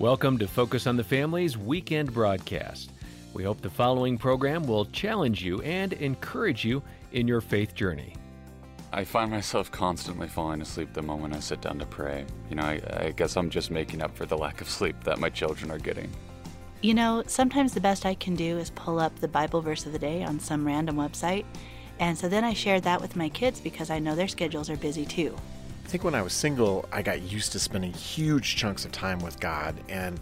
Welcome to Focus on the Family's weekend broadcast. We hope the following program will challenge you and encourage you in your faith journey. I find myself constantly falling asleep the moment I sit down to pray. You know, I, I, guess I'm just making up for the lack of sleep that my children are getting. You know, sometimes the best I can do is pull up the Bible verse of the day on some random website. And so then I share that with my kids because I know their schedules are busy too. I think when I was single, I got used to spending huge chunks of time with God. And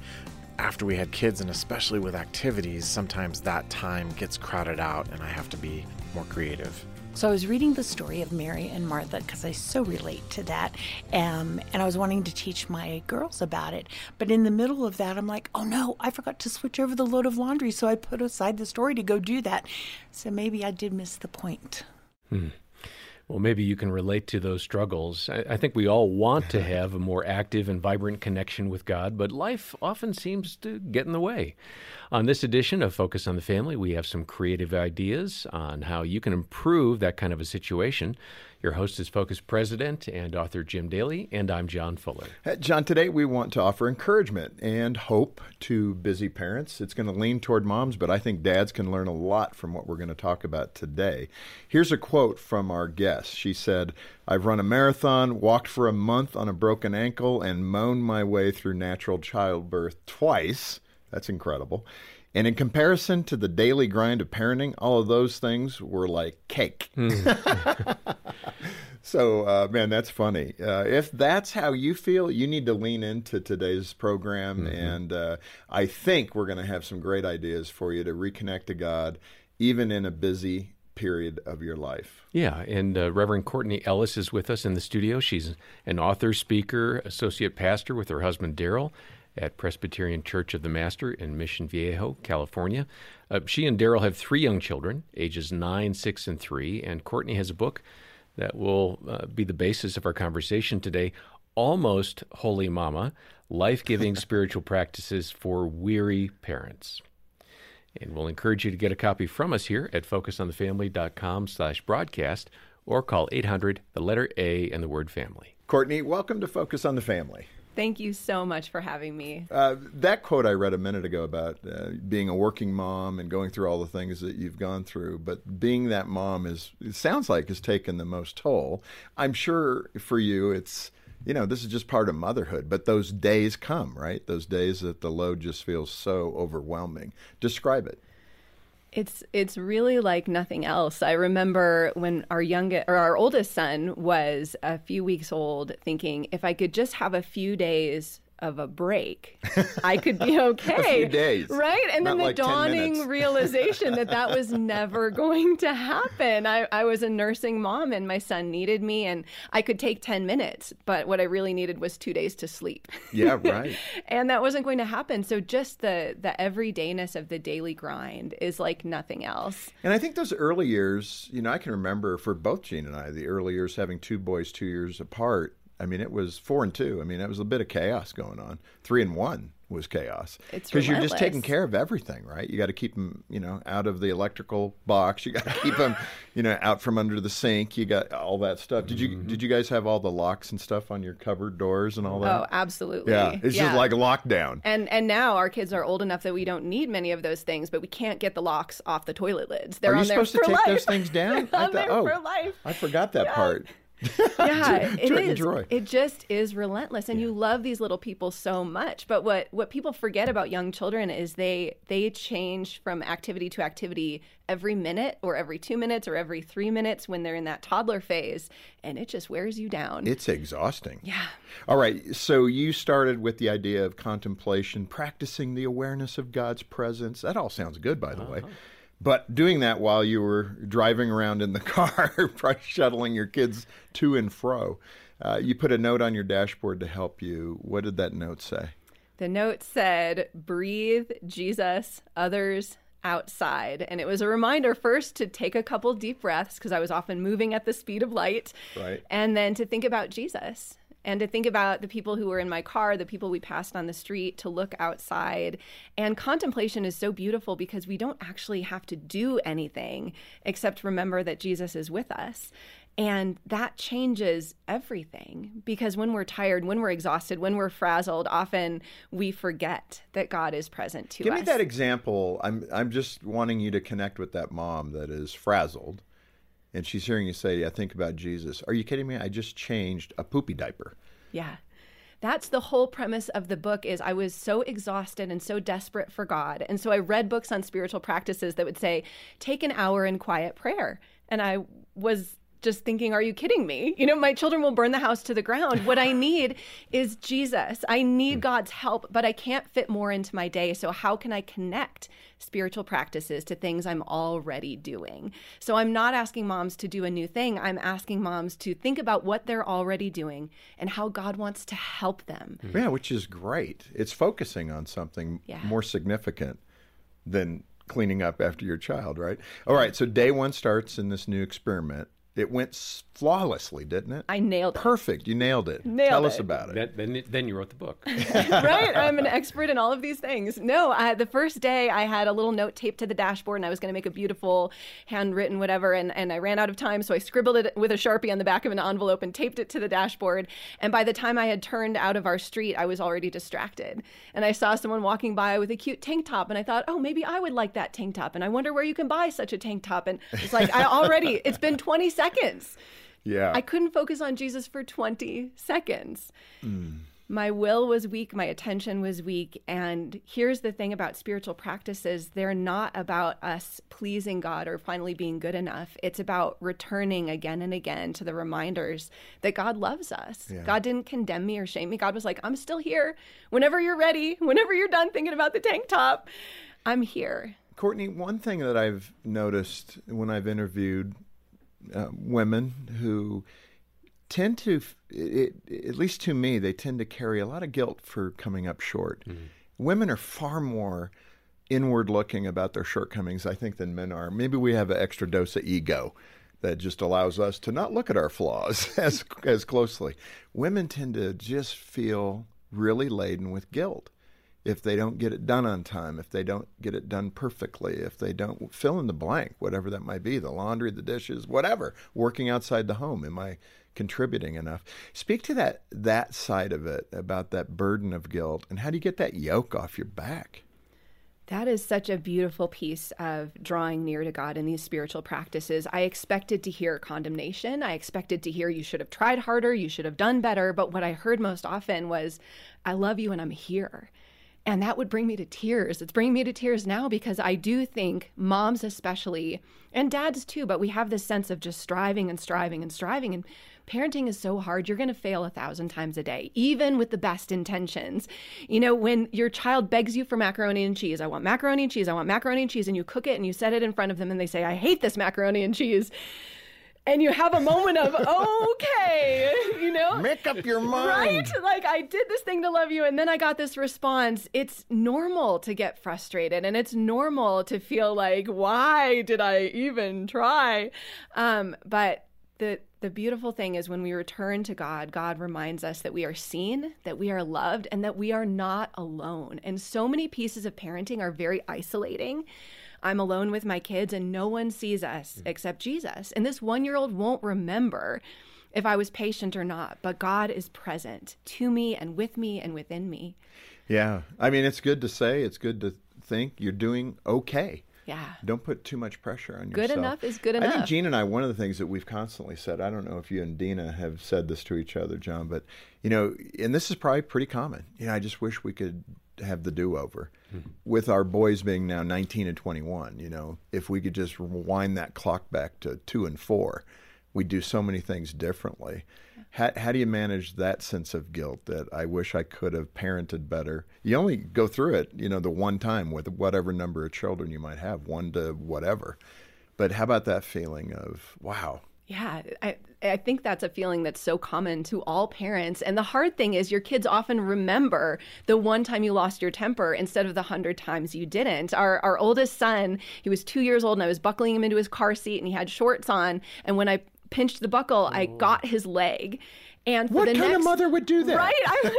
after we had kids, and especially with activities, sometimes that time gets crowded out and I have to be more creative. So I was reading the story of Mary and Martha because I so relate to that. Um, and I was wanting to teach my girls about it. But in the middle of that, I'm like, oh no, I forgot to switch over the load of laundry. So I put aside the story to go do that. So maybe I did miss the point. Hmm. Well, maybe you can relate to those struggles. I, I, think we all want to have a more active and vibrant connection with God, but life often seems to get in the way. On this edition of Focus on the Family, we have some creative ideas on how you can improve that kind of a situation. Your host is Focus President and author Jim Daly, and I'm John Fuller. John, today we want to offer encouragement and hope to busy parents. It's going to lean toward moms, but I think dads can learn a lot from what we're going to talk about today. Here's a quote from our guest. She said, I've run a marathon, walked for a month on a broken ankle, and moaned my way through natural childbirth twice. That's incredible. And in comparison to the daily grind of parenting, all of those things were like cake. Mm. so, uh, man, that's funny. Uh, if that's how you feel, you need to lean into today's program. Mm-hmm. And uh, I think we're going to have some great ideas for you to reconnect to God, even in a busy period of your life. Yeah, and uh, Reverend Courtney Ellis is with us in the studio. She's an author, speaker, associate pastor with her husband Daryl at Presbyterian Church of the Master in Mission Viejo, California. Uh, she and Daryl have three young children, ages nine, six, and three, and Courtney has a book that will uh, be the basis of our conversation today Almost Holy Mama Life Giving Spiritual Practices for Weary Parents. And we'll encourage you to get a copy from us here at focusonthefamily.com slash broadcast or call 800, the letter A, and the word family. Courtney, welcome to Focus on the Family. Thank you so much for having me. Uh, that quote I read a minute ago about uh, being a working mom and going through all the things that you've gone through, but being that mom is, it sounds like, has taken the most toll. I'm sure for you, it's, you know, this is just part of motherhood, but those days come, right? Those days that the load just feels so overwhelming. Describe it. It's it's really like nothing else. I remember when our youngest or our oldest son was a few weeks old thinking if I could just have a few days of a break, I could be okay. days, right? And then the like dawning realization that that was never going to happen. I, I was a nursing mom, and my son needed me, and I could take ten minutes, but what I really needed was two days to sleep. Yeah, right. and that wasn't going to happen. So just the the everydayness of the daily grind is like nothing else. And I think those early years, you know, I can remember for both Jean and I, the early years having two boys two years apart I mean, it was four and two. I mean, it was a bit of chaos going on. Three and one was chaos because you're just taking care of everything, right? You got to keep them, you know, out of the electrical box. You got to keep them, you know, out from under the sink. You got all that stuff. Did you mm-hmm. did you guys have all the locks and stuff on your cupboard doors and all that? Oh, absolutely. Yeah, it's yeah. just like lockdown. And and now our kids are old enough that we don't need many of those things, but we can't get the locks off the toilet lids. They're are you supposed to take life. those things down? I thought, oh, for life. I forgot that yeah. part. yeah, it is. It just is relentless, and yeah. you love these little people so much. But what what people forget about young children is they they change from activity to activity every minute, or every two minutes, or every three minutes when they're in that toddler phase, and it just wears you down. It's exhausting. Yeah. All right. So you started with the idea of contemplation, practicing the awareness of God's presence. That all sounds good, by the uh-huh. way. But doing that while you were driving around in the car, shuttling your kids to and fro, uh, you put a note on your dashboard to help you. What did that note say? The note said, breathe, Jesus, others, outside. And it was a reminder first to take a couple deep breaths because I was often moving at the speed of light. Right. And then to think about Jesus and to think about the people who were in my car, the people we passed on the street, to look outside. And contemplation is so beautiful because we don't actually have to do anything except remember that Jesus is with us. And that changes everything because when we're tired, when we're exhausted, when we're frazzled, often we forget that God is present to Give us. Give me that example. I'm I'm just wanting you to connect with that mom that is frazzled and she's hearing you say, I think about Jesus. Are you kidding me? I just changed a poopy diaper. Yeah that's the whole premise of the book is i was so exhausted and so desperate for god and so i read books on spiritual practices that would say take an hour in quiet prayer and i was just thinking, are you kidding me? You know, my children will burn the house to the ground. What I need is Jesus. I need hmm. God's help, but I can't fit more into my day. So, how can I connect spiritual practices to things I'm already doing? So, I'm not asking moms to do a new thing. I'm asking moms to think about what they're already doing and how God wants to help them. Yeah, which is great. It's focusing on something yeah. more significant than cleaning up after your child, right? All right, so day one starts in this new experiment. It went flawlessly, didn't it? I nailed it. Perfect. You nailed it. Nailed Tell it. us about it. Then, then, then you wrote the book. right? I'm an expert in all of these things. No, I, the first day I had a little note taped to the dashboard and I was going to make a beautiful handwritten whatever. And, and I ran out of time. So I scribbled it with a Sharpie on the back of an envelope and taped it to the dashboard. And by the time I had turned out of our street, I was already distracted. And I saw someone walking by with a cute tank top. And I thought, oh, maybe I would like that tank top. And I wonder where you can buy such a tank top. And it's like, I already, it's been 20 seconds. Yeah. I couldn't focus on Jesus for 20 seconds. Mm. My will was weak, my attention was weak. And here's the thing about spiritual practices they're not about us pleasing God or finally being good enough. It's about returning again and again to the reminders that God loves us. Yeah. God didn't condemn me or shame me. God was like, I'm still here. Whenever you're ready, whenever you're done thinking about the tank top, I'm here. Courtney, one thing that I've noticed when I've interviewed uh, women who tend to, it, at least to me, they tend to carry a lot of guilt for coming up short. Mm-hmm. Women are far more inward looking about their shortcomings, I think, than men are. Maybe we have an extra dose of ego that just allows us to not look at our flaws as as closely. Women tend to just feel really laden with guilt if they don't get it done on time, if they don't get it done perfectly, if they don't fill in the blank, whatever that might be, the laundry, the dishes, whatever, working outside the home, am I contributing enough? Speak to that that side of it about that burden of guilt and how do you get that yoke off your back? That is such a beautiful piece of drawing near to God in these spiritual practices. I expected to hear condemnation. I expected to hear you should have tried harder, you should have done better. But what I heard most often was, I love you and I'm here. And that would bring me to tears. It's bringing me to tears now because I do think moms, especially, and dads too, but we have this sense of just striving and striving and striving. And parenting is so hard. You're going to fail a thousand times a day, even with the best intentions. You know, when your child begs you for macaroni and cheese, I want macaroni and cheese, I want macaroni and cheese, and you cook it and you set it in front of them and they say, I hate this macaroni and cheese and you have a moment of okay you know make up your mind right like i did this thing to love you and then i got this response it's normal to get frustrated and it's normal to feel like why did i even try um, but the the beautiful thing is when we return to God, God reminds us that we are seen, that we are loved, and that we are not alone. And so many pieces of parenting are very isolating. I'm alone with my kids and no one sees us mm-hmm. except Jesus. And this one year old won't remember if I was patient or not, but God is present to me and with me and within me. Yeah. I mean, it's good to say, it's good to think you're doing okay. Yeah. Don't put too much pressure on yourself. Good enough is good enough. I think Jean and I, one of the things that we've constantly said, I don't know if you and Dena have said this to each other, John, but, you know, and this is probably pretty common. You know, I just wish we could have the do over. Mm-hmm. With our boys being now 19 and 21, you know, if we could just rewind that clock back to two and four, we'd do so many things differently. How, how do you manage that sense of guilt that I wish I could have parented better? You only go through it, you know, the one time with whatever number of children you might have, one to whatever. But how about that feeling of, wow, yeah, I, I think that's a feeling that's so common to all parents. And the hard thing is, your kids often remember the one time you lost your temper instead of the hundred times you didn't. Our, our oldest son, he was two years old, and I was buckling him into his car seat, and he had shorts on. And when I pinched the buckle, I got his leg And what kind next, of mother would do that? Right? I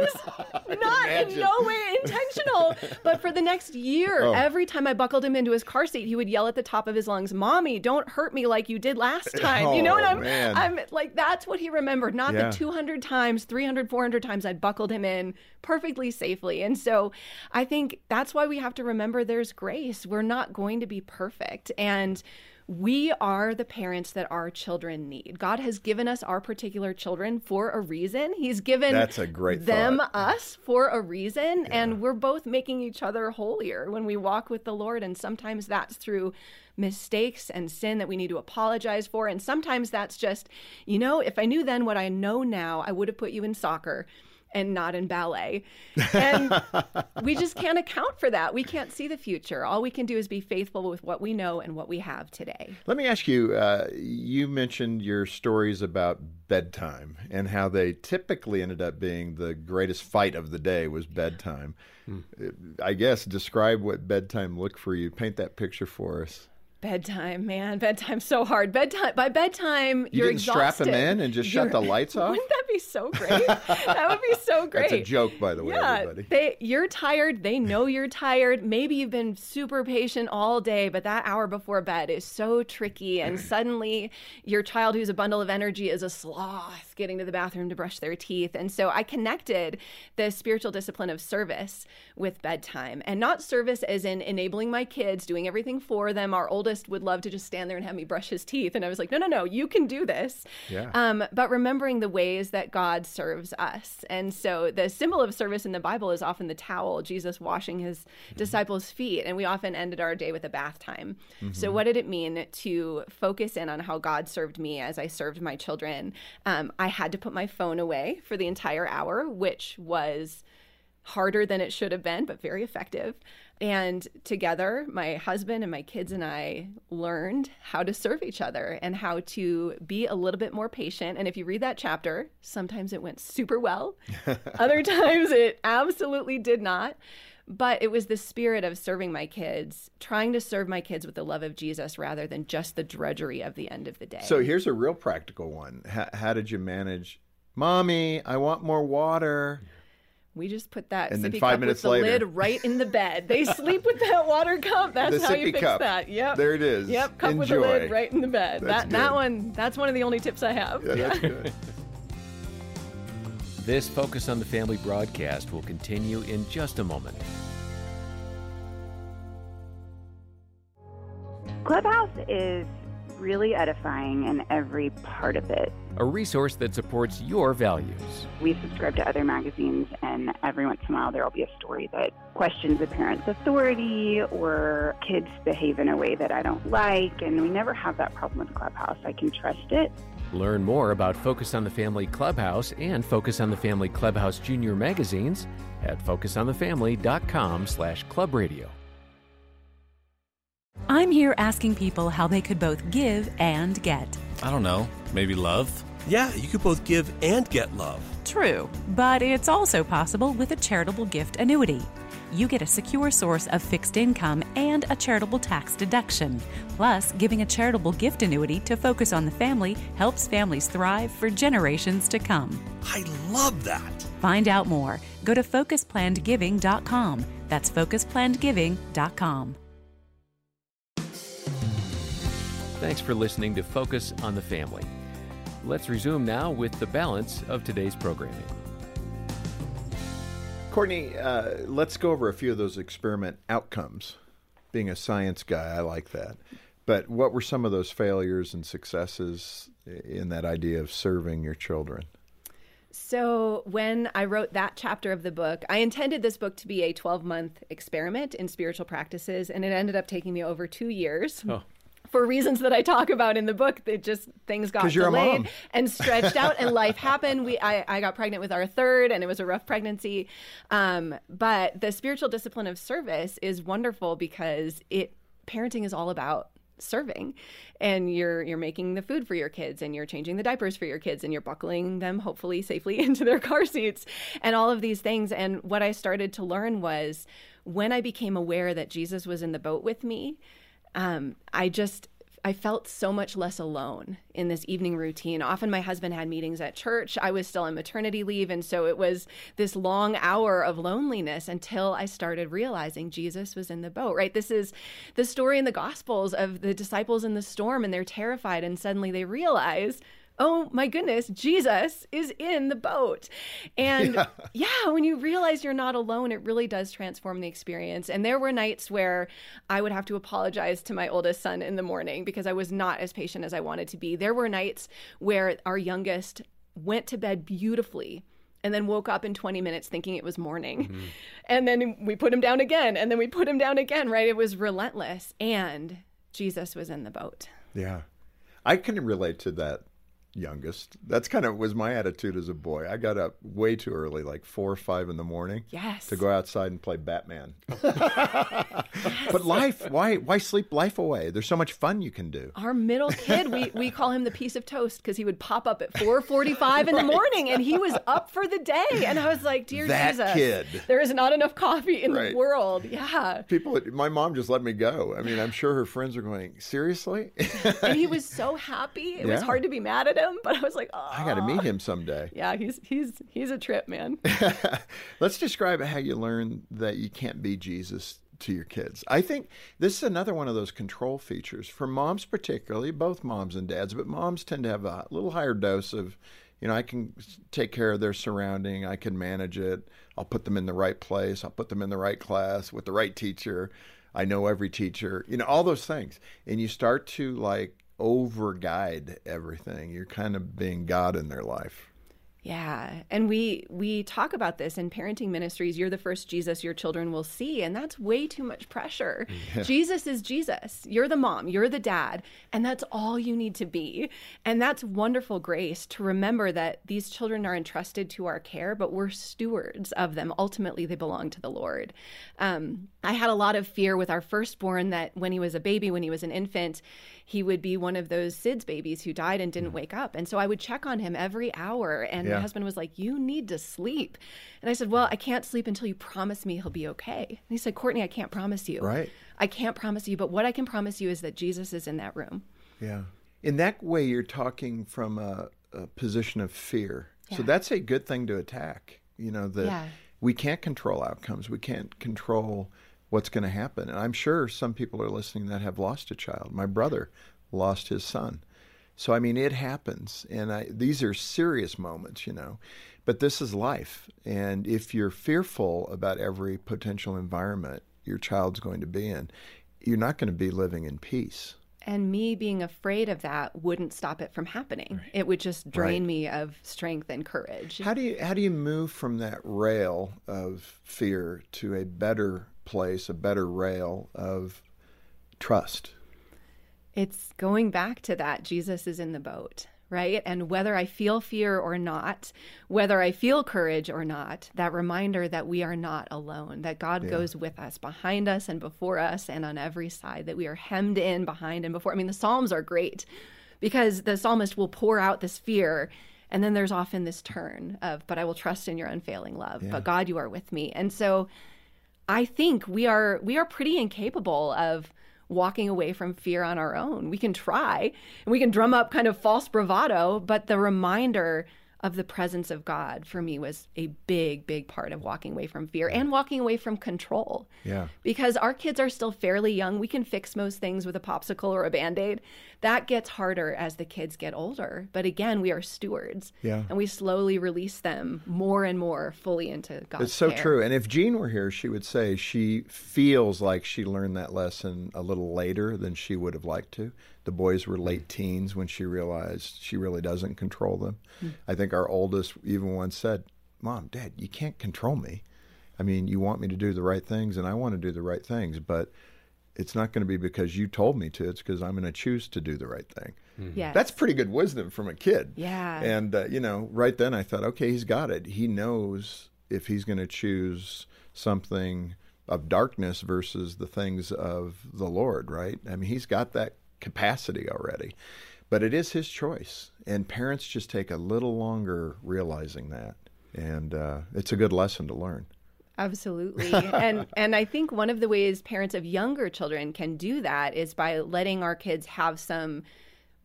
was not in no way intentional. But for the next year, oh. every time I buckled him into his car seat, he would yell at the top of his lungs, "Mommy, don't hurt me like you did last time." Oh, you know what oh, I'm? Man. I'm like that's what he remembered. Not yeah. the 200 times, 300, 400 times I'd buckled him in perfectly safely. And so I think that's why we have to remember there's grace. We're not going to be perfect. And we are the parents that our children need. God has given us our particular children for a reason. He's given That's a great them thought. us for a reason yeah. and we're both making each other holier when we walk with the Lord and sometimes that's through mistakes and sin that we need to apologize for and sometimes that's just, you know, if I knew then what I know now, I would have put you in soccer and not in ballet. And we just can't account for that. We can't see the future. All we can do is be faithful with what we know and what we have today. Let me ask you uh, you mentioned your stories about bedtime and how they typically ended up being the greatest fight of the day was bedtime. Hmm. I guess describe what bedtime looked for you. Paint that picture for us. Bedtime, man, bedtime's so hard. Bedtime by bedtime, you are exhausted. strap them in and just you're, shut the lights off. Wouldn't that be so great? that would be so great. That's a joke, by the way, yeah, everybody. They, you're tired. They know you're tired. Maybe you've been super patient all day, but that hour before bed is so tricky. And suddenly, your child, who's a bundle of energy, is a sloth getting to the bathroom to brush their teeth. And so, I connected the spiritual discipline of service with bedtime, and not service as in enabling my kids, doing everything for them. Our oldest oldest would love to just stand there and have me brush his teeth. And I was like, no, no, no, you can do this. Yeah. Um, but remembering the ways that God serves us. And so the symbol of service in the Bible is often the towel, Jesus washing his mm-hmm. disciples' feet. And we often ended our day with a bath time. Mm-hmm. So, what did it mean to focus in on how God served me as I served my children? Um, I had to put my phone away for the entire hour, which was harder than it should have been, but very effective. And together, my husband and my kids and I learned how to serve each other and how to be a little bit more patient. And if you read that chapter, sometimes it went super well, other times it absolutely did not. But it was the spirit of serving my kids, trying to serve my kids with the love of Jesus rather than just the drudgery of the end of the day. So here's a real practical one. How, how did you manage? Mommy, I want more water. We just put that and sippy then five cup minutes with the later. lid right in the bed. They sleep with that water cup. That's the how you fix cup. that. Yep. There it is. Yep. Cup Enjoy. with the lid right in the bed. That's that good. that one. That's one of the only tips I have. Yeah, that's good. This Focus on the Family broadcast will continue in just a moment. Clubhouse is really edifying in every part of it. A resource that supports your values. We subscribe to other magazines, and every once in a while there will be a story that questions a parent's authority or kids behave in a way that I don't like, and we never have that problem with Clubhouse. I can trust it. Learn more about Focus on the Family Clubhouse and Focus on the Family Clubhouse Junior magazines at focusonthefamily.com slash clubradio. I'm here asking people how they could both give and get. I don't know, maybe love? Yeah, you could both give and get love. True, but it's also possible with a charitable gift annuity. You get a secure source of fixed income and a charitable tax deduction. Plus, giving a charitable gift annuity to focus on the family helps families thrive for generations to come. I love that. Find out more. Go to focusplannedgiving.com. That's focusplannedgiving.com. Thanks for listening to Focus on the Family. Let's resume now with the balance of today's programming. Courtney, uh, let's go over a few of those experiment outcomes. Being a science guy, I like that. But what were some of those failures and successes in that idea of serving your children? So, when I wrote that chapter of the book, I intended this book to be a 12 month experiment in spiritual practices, and it ended up taking me over two years. Oh for reasons that I talk about in the book. That just things got delayed and stretched out, and life happened. We I, I got pregnant with our third, and it was a rough pregnancy. Um, but the spiritual discipline of service is wonderful because it parenting is all about serving and you're you're making the food for your kids and you're changing the diapers for your kids and you're buckling them hopefully safely into their car seats and all of these things and what I started to learn was when I became aware that Jesus was in the boat with me um, I just I felt so much less alone in this evening routine. Often my husband had meetings at church. I was still on maternity leave. And so it was this long hour of loneliness until I started realizing Jesus was in the boat, right? This is the story in the Gospels of the disciples in the storm and they're terrified. And suddenly they realize, oh my goodness, Jesus is in the boat. And yeah. yeah. when you realize you're not alone, it really does transform the experience. And there were nights where I would have to apologize to my oldest son in the morning because I was not as patient as I wanted to be. There were nights where our youngest went to bed beautifully and then woke up in 20 minutes thinking it was morning. Mm-hmm. And then we put him down again, and then we put him down again, right? It was relentless. And Jesus was in the boat. Yeah. I can relate to that youngest. That's kind of was my attitude as a boy. I got up way too early, like four or five in the morning. Yes. To go outside and play Batman. but life, why why sleep life away? There's so much fun you can do. Our middle kid, we, we call him the piece of toast because he would pop up at 4:45 in the morning and he was up for the day. And I was like, dear that Jesus, kid. there is not enough coffee in right. the world. Yeah. People, my mom just let me go. I mean, I'm sure her friends are going, seriously. and he was so happy. It yeah. was hard to be mad at him, but I was like, oh. I got to meet him someday. Yeah, he's he's he's a trip, man. Let's describe how you learn that you can't be Jesus to your kids. I think this is another one of those control features for moms, particularly both moms and dads, but moms tend to have a little higher dose of, you know, I can take care of their surrounding, I can manage it, I'll put them in the right place, I'll put them in the right class with the right teacher. I know every teacher, you know, all those things. And you start to like over guide everything. You're kind of being God in their life. Yeah, and we we talk about this in parenting ministries. You're the first Jesus your children will see, and that's way too much pressure. Yeah. Jesus is Jesus. You're the mom, you're the dad, and that's all you need to be. And that's wonderful grace to remember that these children are entrusted to our care, but we're stewards of them. Ultimately, they belong to the Lord. Um, I had a lot of fear with our firstborn that when he was a baby, when he was an infant, he would be one of those SIDS babies who died and didn't mm. wake up. And so I would check on him every hour. And yeah. my husband was like, You need to sleep. And I said, Well, I can't sleep until you promise me he'll be okay. And he said, Courtney, I can't promise you. Right. I can't promise you, but what I can promise you is that Jesus is in that room. Yeah. In that way, you're talking from a, a position of fear. Yeah. So that's a good thing to attack. You know, that yeah. we can't control outcomes, we can't control what's going to happen. And I'm sure some people are listening that have lost a child. My brother lost his son. So I mean, it happens, and I, these are serious moments, you know. But this is life, and if you're fearful about every potential environment your child's going to be in, you're not going to be living in peace. And me being afraid of that wouldn't stop it from happening. Right. It would just drain right. me of strength and courage. How do you how do you move from that rail of fear to a better place, a better rail of trust. It's going back to that Jesus is in the boat, right? And whether I feel fear or not, whether I feel courage or not, that reminder that we are not alone, that God yeah. goes with us, behind us and before us and on every side, that we are hemmed in behind and before. I mean, the Psalms are great because the psalmist will pour out this fear and then there's often this turn of, but I will trust in your unfailing love. Yeah. But God, you are with me. And so I think we are we are pretty incapable of walking away from fear on our own. We can try and we can drum up kind of false bravado, but the reminder of the presence of God for me was a big, big part of walking away from fear and walking away from control. Yeah. Because our kids are still fairly young. We can fix most things with a popsicle or a band aid. That gets harder as the kids get older. But again, we are stewards. Yeah. And we slowly release them more and more fully into God's It's so care. true. And if Jean were here, she would say she feels like she learned that lesson a little later than she would have liked to. The boys were late teens when she realized she really doesn't control them. Mm. I think our oldest even once said, Mom, Dad, you can't control me. I mean, you want me to do the right things, and I want to do the right things, but it's not going to be because you told me to. It's because I'm going to choose to do the right thing. Mm-hmm. Yeah, that's pretty good wisdom from a kid. Yeah, and uh, you know, right then I thought, okay, he's got it. He knows if he's going to choose something of darkness versus the things of the Lord. Right? I mean, he's got that capacity already. But it is his choice, and parents just take a little longer realizing that, and uh, it's a good lesson to learn. Absolutely. and and I think one of the ways parents of younger children can do that is by letting our kids have some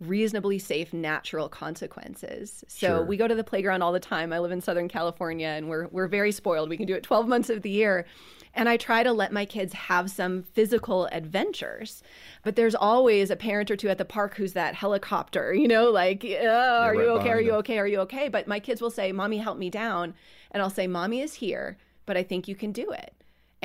reasonably safe natural consequences. So sure. we go to the playground all the time. I live in Southern California and we're we're very spoiled. We can do it 12 months of the year. And I try to let my kids have some physical adventures. But there's always a parent or two at the park who's that helicopter, you know, like, oh, are right you okay? Are you them. okay? Are you okay? But my kids will say, Mommy, help me down. And I'll say, Mommy is here, but I think you can do it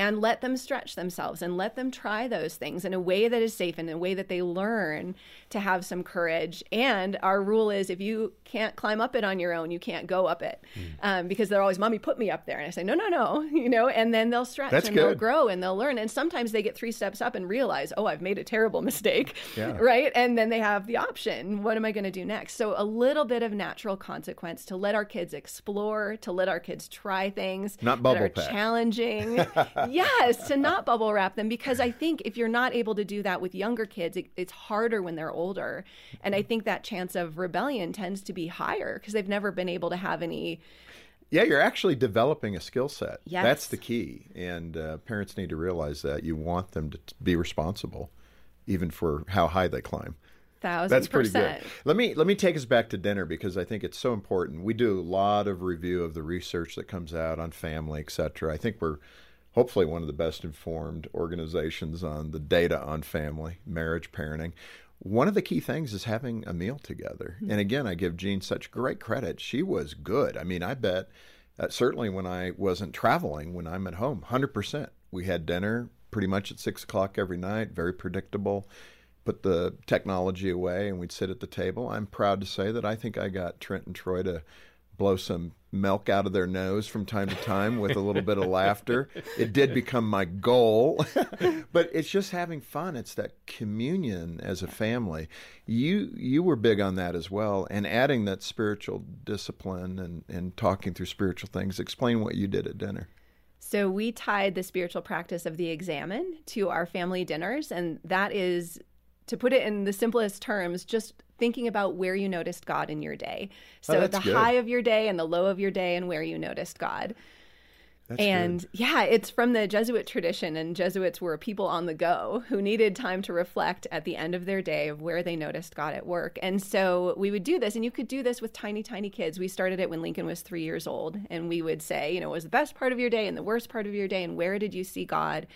and let them stretch themselves and let them try those things in a way that is safe and in a way that they learn to have some courage. And our rule is if you can't climb up it on your own, you can't go up it mm. um, because they're always, Mommy, put me up there. And I say, No, no, no, you know, and then they'll stretch That's and good. they'll grow and they'll learn. And sometimes they get three steps up and realize, Oh, I've made a terrible mistake. Yeah. Right. And then they have the option. What am I going to do next? So a little bit of natural consequence to let our kids explore, to let our kids try things Not bubble that are pack. challenging. Yes, to not bubble wrap them because I think if you're not able to do that with younger kids, it, it's harder when they're older. And I think that chance of rebellion tends to be higher because they've never been able to have any. Yeah, you're actually developing a skill set. Yes. That's the key. And uh, parents need to realize that you want them to be responsible, even for how high they climb. Thousand That's pretty percent. good. Let me let me take us back to dinner because I think it's so important. We do a lot of review of the research that comes out on family, et cetera. I think we're hopefully one of the best informed organizations on the data on family, marriage, parenting. One of the key things is having a meal together. Mm-hmm. And again, I give Jean such great credit. She was good. I mean, I bet uh, certainly when I wasn't traveling, when I'm at home, 100%. We had dinner pretty much at six o'clock every night, very predictable. Put the technology away and we'd sit at the table. I'm proud to say that I think I got Trent and Troy to blow some milk out of their nose from time to time with a little bit of laughter. It did become my goal, but it's just having fun. It's that communion as a family. You you were big on that as well, and adding that spiritual discipline and and talking through spiritual things. Explain what you did at dinner. So we tied the spiritual practice of the examen to our family dinners, and that is to put it in the simplest terms, just thinking about where you noticed God in your day. Oh, so oh, the good. high of your day and the low of your day and where you noticed God. That's and good. yeah, it's from the Jesuit tradition, and Jesuits were people on the go who needed time to reflect at the end of their day of where they noticed God at work. And so we would do this, and you could do this with tiny, tiny kids. We started it when Lincoln was three years old, and we would say, you know, what was the best part of your day and the worst part of your day, and where did you see God?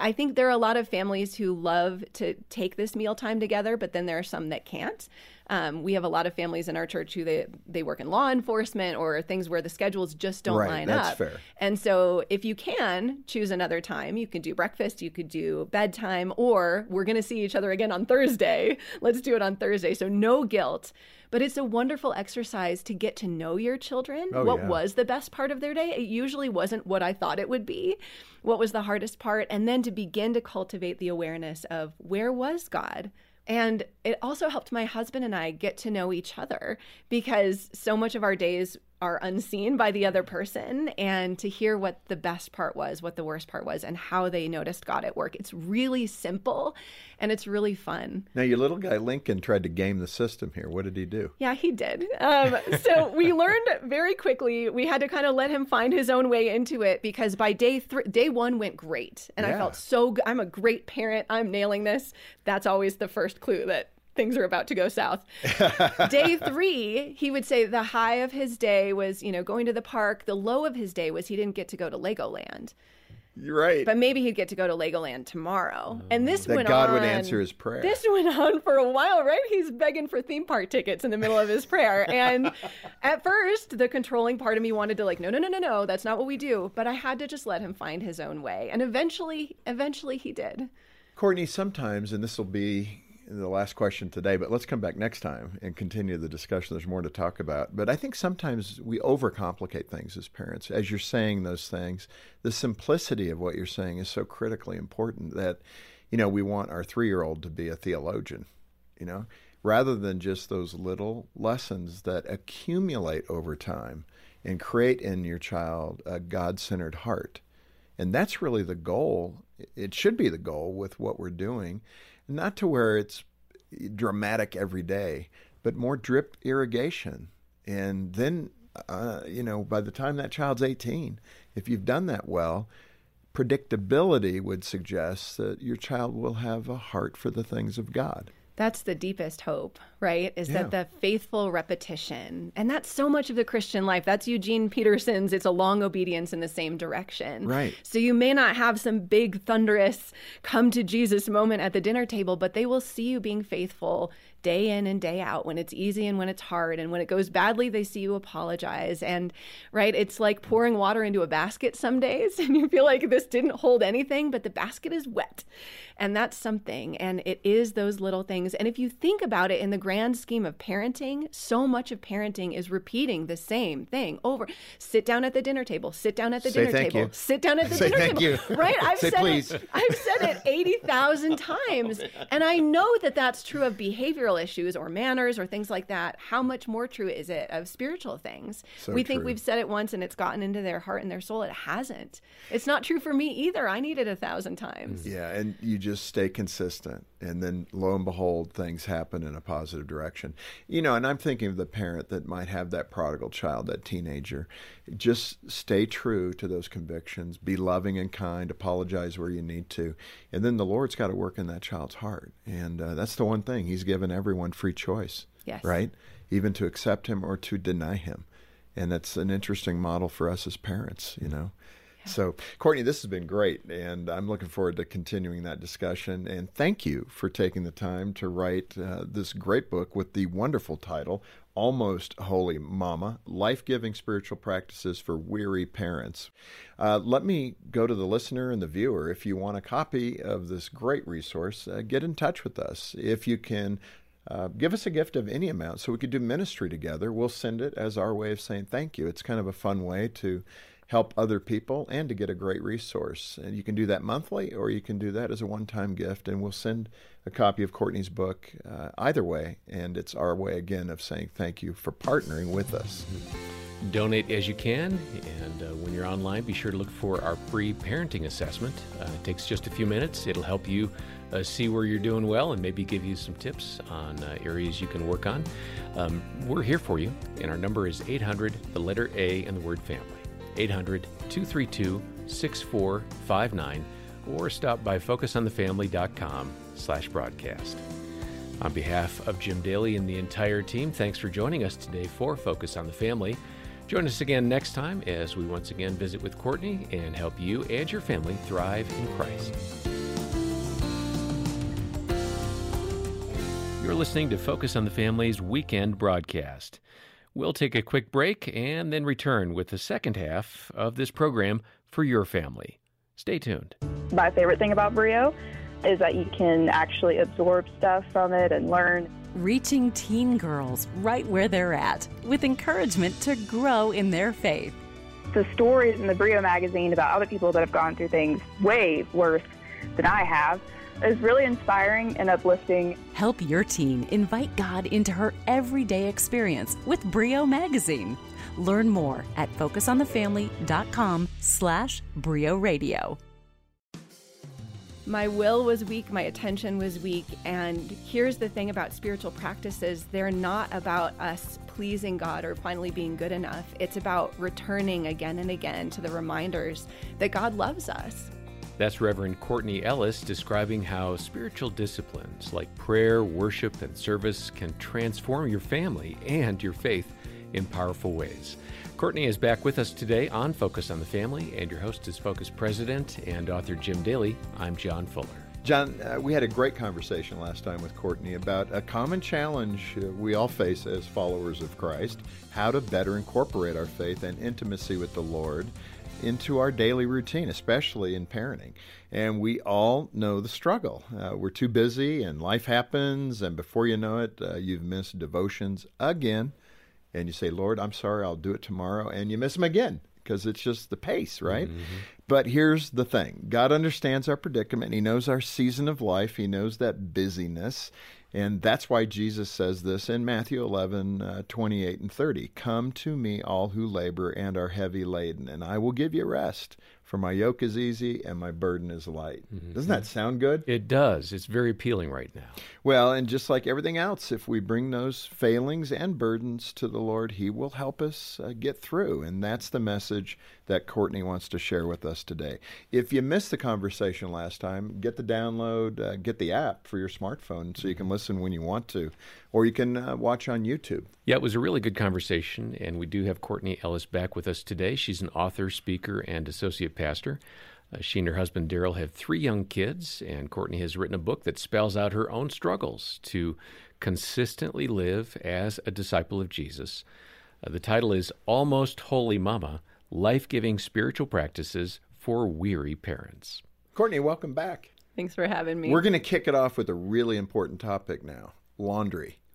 I think there are a lot of families who love to take this meal time together, but then there are some that can't. Um, we have a lot of families in our church who they they work in law enforcement or things where the schedules just don't right, line that's up. Fair. And so, if you can choose another time, you can do breakfast, you could do bedtime, or we're going to see each other again on Thursday. Let's do it on Thursday. So no guilt. But it's a wonderful exercise to get to know your children. Oh, what yeah. was the best part of their day? It usually wasn't what I thought it would be. What was the hardest part? And then to begin to cultivate the awareness of where was God? And it also helped my husband and I get to know each other because so much of our days are unseen by the other person and to hear what the best part was, what the worst part was, and how they noticed God at work. It's really simple and it's really fun. Now, your little guy Lincoln tried to game the system here. What did he do? Yeah, he did. Um, so we learned very quickly. We had to kind of let him find his own way into it because by day three, day one went great, and yeah. I felt so. good. I'm a great parent. I'm nailing this. That's always the first clue that things are about to go south. day three, he would say the high of his day was, you know, going to the park. The low of his day was he didn't get to go to Legoland. You're right. But maybe he'd get to go to Legoland tomorrow. And this that went God on. would answer his prayer. This went on for a while, right? He's begging for theme park tickets in the middle of his prayer. And at first, the controlling part of me wanted to like, no, no, no, no, no, that's not what we do. But I had to just let him find his own way. And eventually, eventually he did. Courtney, sometimes, and this will be the last question today, but let's come back next time and continue the discussion. There's more to talk about. But I think sometimes we overcomplicate things as parents. As you're saying those things, the simplicity of what you're saying is so critically important that, you know, we want our three year old to be a theologian, you know, rather than just those little lessons that accumulate over time and create in your child a God centered heart. And that's really the goal. It should be the goal with what we're doing not to where it's dramatic every day, but more drip irrigation. And then uh, you know, by the time that child's 18, if you've done that well, predictability would suggest that your child will have a heart for the things of God. That's the deepest hope, right? Is yeah. that the faithful repetition. And that's so much of the Christian life. That's Eugene Peterson's it's a long obedience in the same direction. Right. So you may not have some big thunderous come to Jesus moment at the dinner table, but they will see you being faithful day in and day out when it's easy and when it's hard and when it goes badly they see you apologize. And right it's like pouring water into a basket some days and you feel like this didn't hold anything but the basket is wet. And that's something and it is those little things. And if you think about it in the grand scheme of parenting so much of parenting is repeating the same thing over. Sit down at the dinner table sit down at the Say dinner table you. sit down at the Say dinner thank table. you. right? I've said please. it I've said it 80,000 times and I know that that's true of behavioral issues or manners or things like that, how much more true is it of spiritual things? So we think true. we've said it once and it's gotten into their heart and their soul. It hasn't. It's not true for me either. I need it a thousand times. Mm. Yeah, and you just stay consistent, and then lo and behold, things happen in a positive direction. You know, and I'm thinking of the parent that might have that prodigal child, that teenager. Just stay true to those convictions, be loving and kind, apologize where you need to, and then the Lord's got to work in that child's heart. And uh, that's the one thing He's given everyone free choice. Yes. Right? Even to accept Him or to deny Him. And that's an interesting model for us as parents, you know. So, Courtney, this has been great, and I'm looking forward to continuing that discussion. And thank you for taking the time to write uh, this great book with the wonderful title, Almost Holy Mama Life Giving Spiritual Practices for Weary Parents. Uh, let me go to the listener and the viewer. If you want a copy of this great resource, uh, get in touch with us. If you can, uh, give us a gift of any amount so we could do ministry together. We'll send it as our way of saying thank you. It's kind of a fun way to help other people and to get a great resource. And you can do that monthly or you can do that as a one time gift. And we'll send a copy of Courtney's book uh, either way. And it's our way again of saying thank you for partnering with us. Donate as you can. And uh, when you're online, be sure to look for our free parenting assessment. Uh, it takes just a few minutes, it'll help you. Uh, see where you're doing well and maybe give you some tips on uh, areas you can work on. Um, we're here for you, and our number is 800, the letter A, and the word family. 800 232 6459 or stop by focusonthefamily.com slash broadcast. On behalf of Jim Daly and the entire team, thanks for joining us today for Focus on the Family. Join us again next time as we once again visit with Courtney and help you and your family thrive in Christ. You're listening to Focus on the Family's weekend broadcast. We'll take a quick break and then return with the second half of this program for your family. Stay tuned. My favorite thing about Brio is that you can actually absorb stuff from it and learn. Reaching teen girls right where they're at with encouragement to grow in their faith. The stories in the Brio magazine about other people that have gone through things way worse than I have is really inspiring and uplifting. Help your teen invite God into her everyday experience with Brio Magazine. Learn more at focusonthefamily.com slash Brio Radio. My will was weak, my attention was weak, and here's the thing about spiritual practices they're not about us pleasing God or finally being good enough. It's about returning again and again to the reminders that God loves us. That's Reverend Courtney Ellis describing how spiritual disciplines like prayer, worship, and service can transform your family and your faith in powerful ways. Courtney is back with us today on Focus on the Family, and your host is Focus President and author Jim Daly. I'm John Fuller. John, uh, we had a great conversation last time with Courtney about a common challenge uh, we all face as followers of Christ how to better incorporate our faith and intimacy with the Lord into our daily routine, especially in parenting. And we all know the struggle. Uh, we're too busy, and life happens, and before you know it, uh, you've missed devotions again. And you say, Lord, I'm sorry, I'll do it tomorrow. And you miss them again because it's just the pace, right? Mm-hmm. But here's the thing God understands our predicament. He knows our season of life, He knows that busyness. And that's why Jesus says this in Matthew 11, uh, 28 and 30. Come to me, all who labor and are heavy laden, and I will give you rest. For my yoke is easy and my burden is light. Mm-hmm. Doesn't that sound good? It does. It's very appealing right now. Well, and just like everything else, if we bring those failings and burdens to the Lord, He will help us uh, get through. And that's the message that Courtney wants to share with us today. If you missed the conversation last time, get the download, uh, get the app for your smartphone so you can listen when you want to, or you can uh, watch on YouTube. Yeah, it was a really good conversation, and we do have Courtney Ellis back with us today. She's an author, speaker, and associate pastor. Uh, she and her husband Daryl have three young kids, and Courtney has written a book that spells out her own struggles to consistently live as a disciple of Jesus. Uh, the title is Almost Holy Mama Life Giving Spiritual Practices for Weary Parents. Courtney, welcome back. Thanks for having me. We're going to kick it off with a really important topic now laundry.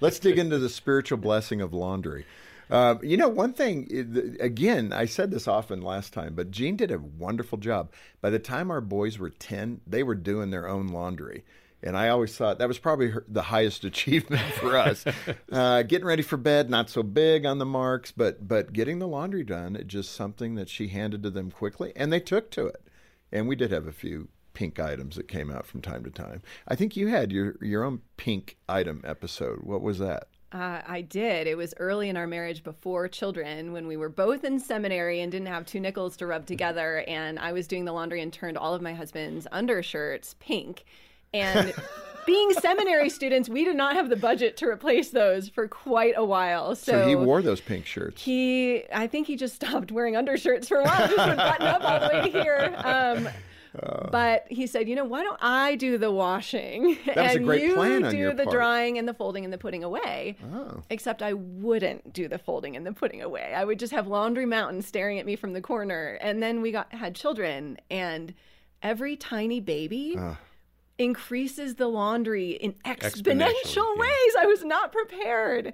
Let's dig into the spiritual blessing of laundry. Uh, you know, one thing, again, I said this often last time, but Jean did a wonderful job. By the time our boys were 10, they were doing their own laundry. And I always thought that was probably her, the highest achievement for us. uh, getting ready for bed, not so big on the marks, but but getting the laundry done, just something that she handed to them quickly, and they took to it. And we did have a few pink items that came out from time to time. I think you had your your own pink item episode. What was that? Uh, I did. It was early in our marriage before children when we were both in seminary and didn't have two nickels to rub together. And I was doing the laundry and turned all of my husband's undershirts pink. And being seminary students, we did not have the budget to replace those for quite a while. So, so, he wore those pink shirts. He, I think he just stopped wearing undershirts for a while, just would button up all the way here. Um, uh, but he said, you know, why don't I do the washing and you do the part. drying and the folding and the putting away? Oh. Except I wouldn't do the folding and the putting away. I would just have laundry mountains staring at me from the corner. And then we got had children, and every tiny baby. Uh increases the laundry in exponential ways. Yeah. I was not prepared.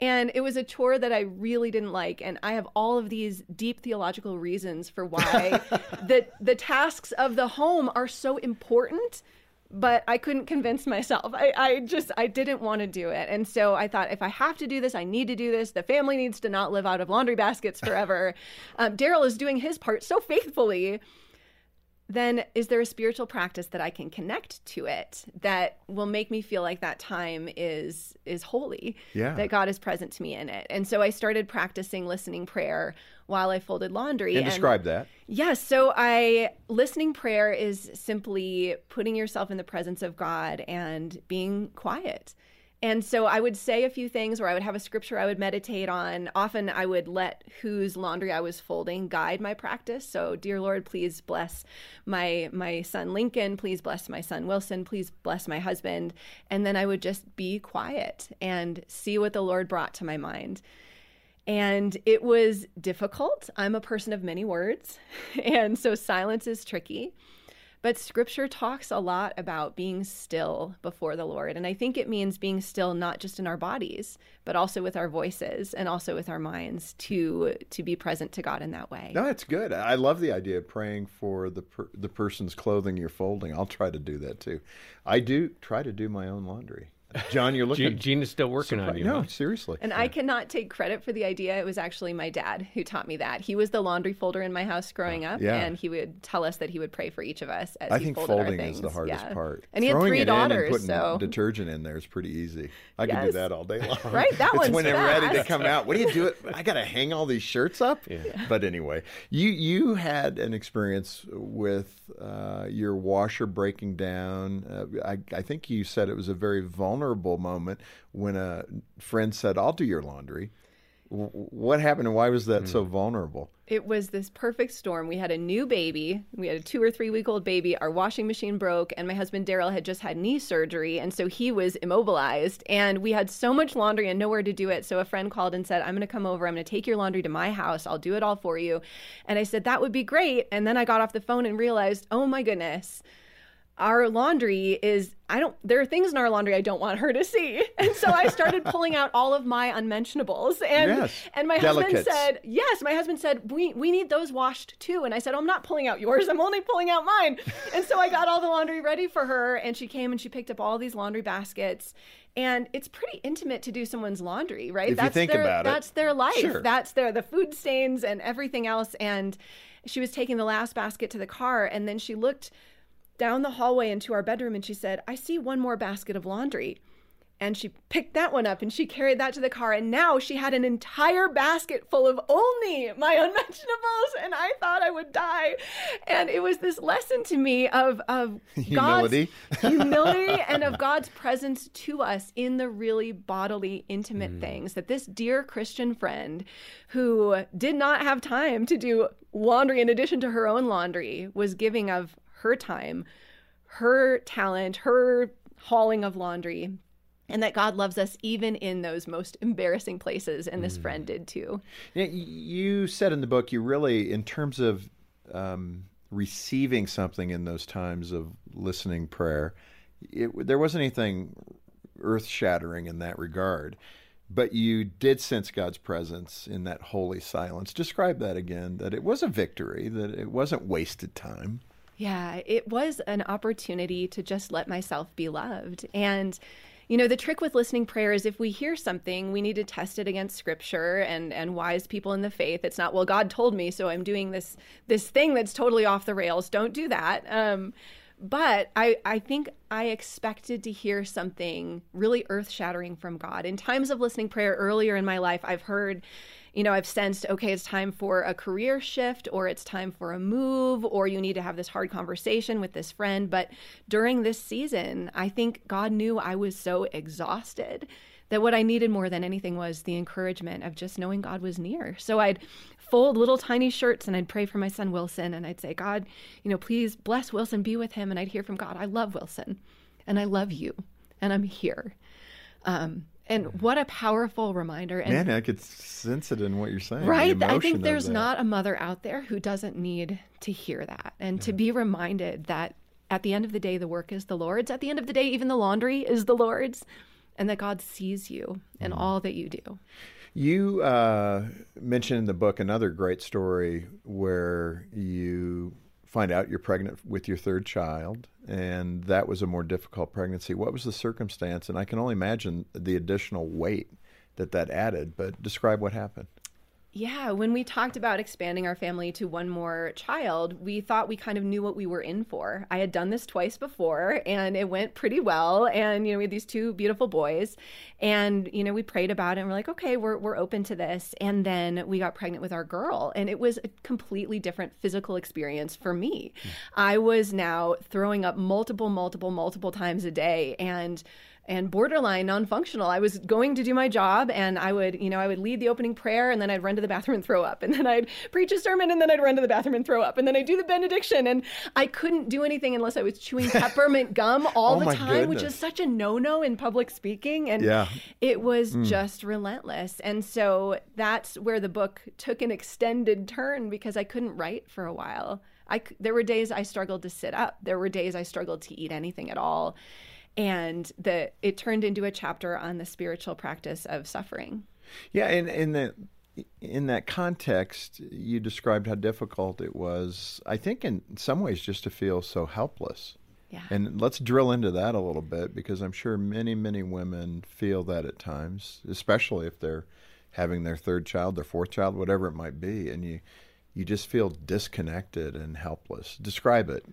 And it was a chore that I really didn't like. And I have all of these deep theological reasons for why the, the tasks of the home are so important. But I couldn't convince myself. I, I just I didn't want to do it. And so I thought if I have to do this, I need to do this. The family needs to not live out of laundry baskets forever. um, Daryl is doing his part so faithfully then is there a spiritual practice that I can connect to it that will make me feel like that time is is holy? Yeah. that God is present to me in it. And so I started practicing listening prayer while I folded laundry and, and describe that. Yes yeah, so I listening prayer is simply putting yourself in the presence of God and being quiet and so I would say a few things, or I would have a scripture I would meditate on. Often I would let whose laundry I was folding guide my practice. So, dear Lord, please bless my my son Lincoln. Please bless my son Wilson. Please bless my husband. And then I would just be quiet and see what the Lord brought to my mind. And it was difficult. I'm a person of many words, and so silence is tricky. But scripture talks a lot about being still before the Lord. And I think it means being still not just in our bodies, but also with our voices and also with our minds to to be present to God in that way. No, it's good. I love the idea of praying for the per, the person's clothing you're folding. I'll try to do that too. I do try to do my own laundry. John, you're looking. Jean is still working on you. No, huh? seriously. And yeah. I cannot take credit for the idea. It was actually my dad who taught me that. He was the laundry folder in my house growing up, yeah. and he would tell us that he would pray for each of us. As I he think folding is the hardest yeah. part. And he Throwing had three daughters, and putting so detergent in there is pretty easy. I yes. can do that all day long. Right, that it's one's when they're ready to come out. What do you do? It. I got to hang all these shirts up. Yeah. But anyway, you you had an experience with uh, your washer breaking down. Uh, I I think you said it was a very vulnerable moment when a friend said, I'll do your laundry. What happened and why was that mm. so vulnerable? It was this perfect storm. We had a new baby. We had a two or three week old baby. Our washing machine broke, and my husband Daryl had just had knee surgery. And so he was immobilized. And we had so much laundry and nowhere to do it. So a friend called and said, I'm going to come over. I'm going to take your laundry to my house. I'll do it all for you. And I said, That would be great. And then I got off the phone and realized, Oh my goodness our laundry is I don't there are things in our laundry I don't want her to see. And so I started pulling out all of my unmentionables and yes. and my Delicates. husband said, "Yes, my husband said we we need those washed too." And I said, oh, "I'm not pulling out yours. I'm only pulling out mine." And so I got all the laundry ready for her and she came and she picked up all these laundry baskets and it's pretty intimate to do someone's laundry, right? If that's you think their, about it. That's their life. Sure. That's their the food stains and everything else. And she was taking the last basket to the car, and then she looked down the hallway into our bedroom and she said, I see one more basket of laundry. And she picked that one up and she carried that to the car. And now she had an entire basket full of only my unmentionables. And I thought I would die. And it was this lesson to me of, of humility. God's humility and of God's presence to us in the really bodily, intimate mm. things. That this dear Christian friend who did not have time to do laundry in addition to her own laundry was giving of her time, her talent, her hauling of laundry and that God loves us even in those most embarrassing places. And this mm. friend did too. You said in the book, you really, in terms of um, receiving something in those times of listening prayer, it, there wasn't anything earth shattering in that regard. But you did sense God's presence in that holy silence. Describe that again that it was a victory, that it wasn't wasted time. Yeah, it was an opportunity to just let myself be loved. And you know, the trick with listening prayer is if we hear something, we need to test it against scripture and and wise people in the faith. It's not, well, God told me, so I'm doing this this thing that's totally off the rails. Don't do that. Um, but I, I think I expected to hear something really earth shattering from God. In times of listening prayer earlier in my life, I've heard, you know, I've sensed, okay, it's time for a career shift or it's time for a move or you need to have this hard conversation with this friend. But during this season, I think God knew I was so exhausted that what I needed more than anything was the encouragement of just knowing God was near. So I'd fold little tiny shirts and I'd pray for my son Wilson and I'd say, God, you know, please bless Wilson, be with him. And I'd hear from God, I love Wilson and I love you and I'm here. Um, and what a powerful reminder. And, Man, I could sense it in what you're saying. Right. I think there's not a mother out there who doesn't need to hear that and yeah. to be reminded that at the end of the day, the work is the Lord's. At the end of the day, even the laundry is the Lord's, and that God sees you in mm. all that you do. You uh, mentioned in the book another great story where you find out you're pregnant with your third child, and that was a more difficult pregnancy. What was the circumstance? And I can only imagine the additional weight that that added. But describe what happened. Yeah, when we talked about expanding our family to one more child, we thought we kind of knew what we were in for. I had done this twice before and it went pretty well. And, you know, we had these two beautiful boys. And, you know, we prayed about it and we're like, okay, we're, we're open to this. And then we got pregnant with our girl. And it was a completely different physical experience for me. Mm. I was now throwing up multiple, multiple, multiple times a day. And, and borderline non-functional. I was going to do my job and I would, you know, I would lead the opening prayer and then I'd run to the bathroom and throw up. And then I'd preach a sermon and then I'd run to the bathroom and throw up. And then I'd do the benediction and I couldn't do anything unless I was chewing peppermint gum all oh the time, goodness. which is such a no-no in public speaking And yeah. it was mm. just relentless. And so that's where the book took an extended turn because I couldn't write for a while. I, there were days I struggled to sit up. There were days I struggled to eat anything at all and the it turned into a chapter on the spiritual practice of suffering. Yeah, and in the in that context, you described how difficult it was. I think in some ways just to feel so helpless. Yeah. And let's drill into that a little bit because I'm sure many, many women feel that at times, especially if they're having their third child, their fourth child, whatever it might be, and you you just feel disconnected and helpless. Describe it.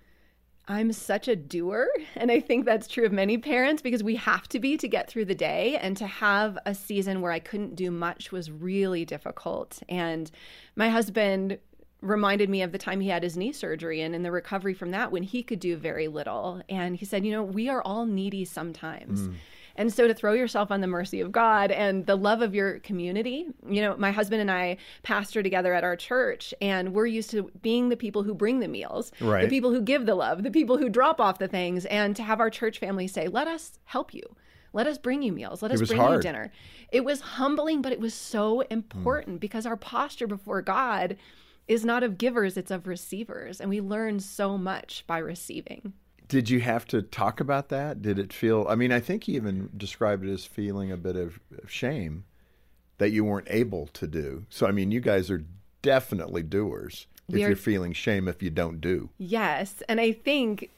I'm such a doer. And I think that's true of many parents because we have to be to get through the day. And to have a season where I couldn't do much was really difficult. And my husband reminded me of the time he had his knee surgery and in the recovery from that when he could do very little. And he said, You know, we are all needy sometimes. Mm. And so to throw yourself on the mercy of God and the love of your community, you know, my husband and I pastor together at our church, and we're used to being the people who bring the meals, right. the people who give the love, the people who drop off the things, and to have our church family say, let us help you. Let us bring you meals. Let us bring hard. you dinner. It was humbling, but it was so important mm. because our posture before God is not of givers, it's of receivers. And we learn so much by receiving. Did you have to talk about that? Did it feel? I mean, I think you even described it as feeling a bit of shame that you weren't able to do. So, I mean, you guys are definitely doers if you're feeling shame if you don't do. Yes. And I think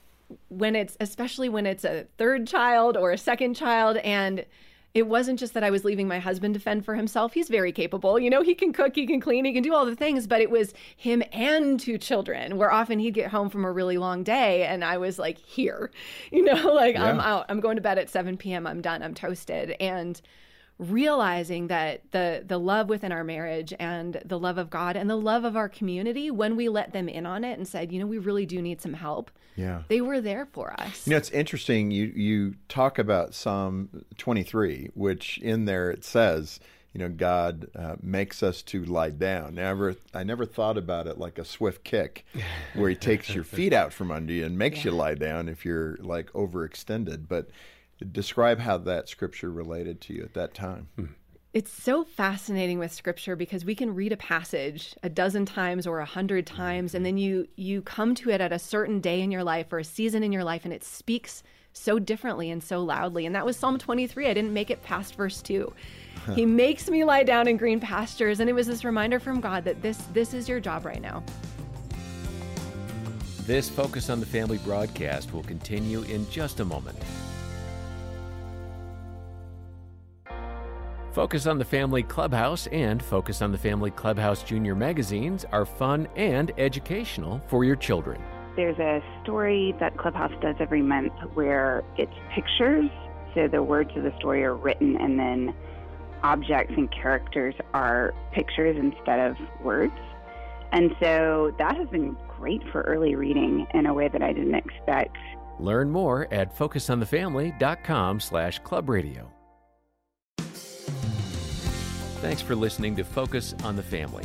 when it's especially when it's a third child or a second child and it wasn't just that I was leaving my husband to fend for himself. He's very capable. You know, he can cook, he can clean, he can do all the things, but it was him and two children where often he'd get home from a really long day and I was like, here, you know, like yeah. I'm out, I'm going to bed at 7 p.m., I'm done, I'm toasted. And realizing that the the love within our marriage and the love of God and the love of our community when we let them in on it and said, you know, we really do need some help. Yeah. They were there for us. You know, it's interesting you you talk about Psalm 23, which in there it says, you know, God uh, makes us to lie down. Never, I never thought about it like a swift kick, where He takes your feet out from under you and makes yeah. you lie down if you're like overextended. But Describe how that scripture related to you at that time. Hmm. It's so fascinating with scripture because we can read a passage a dozen times or a hundred times, and then you you come to it at a certain day in your life or a season in your life, and it speaks so differently and so loudly. And that was Psalm 23. I didn't make it past verse two. He makes me lie down in green pastures, and it was this reminder from God that this this is your job right now. This Focus on the Family broadcast will continue in just a moment. Focus on the Family Clubhouse and Focus on the Family Clubhouse Junior magazines are fun and educational for your children. There's a story that Clubhouse does every month where it's pictures. So the words of the story are written and then objects and characters are pictures instead of words. And so that has been great for early reading in a way that I didn't expect. Learn more at focusonthefamily.com slash clubradio. Thanks for listening to Focus on the Family.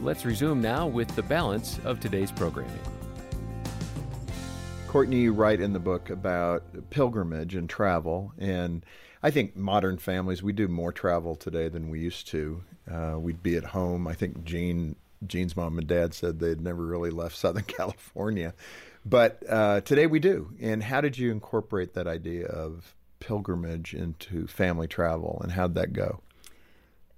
Let's resume now with the balance of today's programming. Courtney, you write in the book about pilgrimage and travel, and I think modern families we do more travel today than we used to. Uh, we'd be at home. I think Jean, Jean's mom and dad said they'd never really left Southern California, but uh, today we do. And how did you incorporate that idea of pilgrimage into family travel, and how'd that go?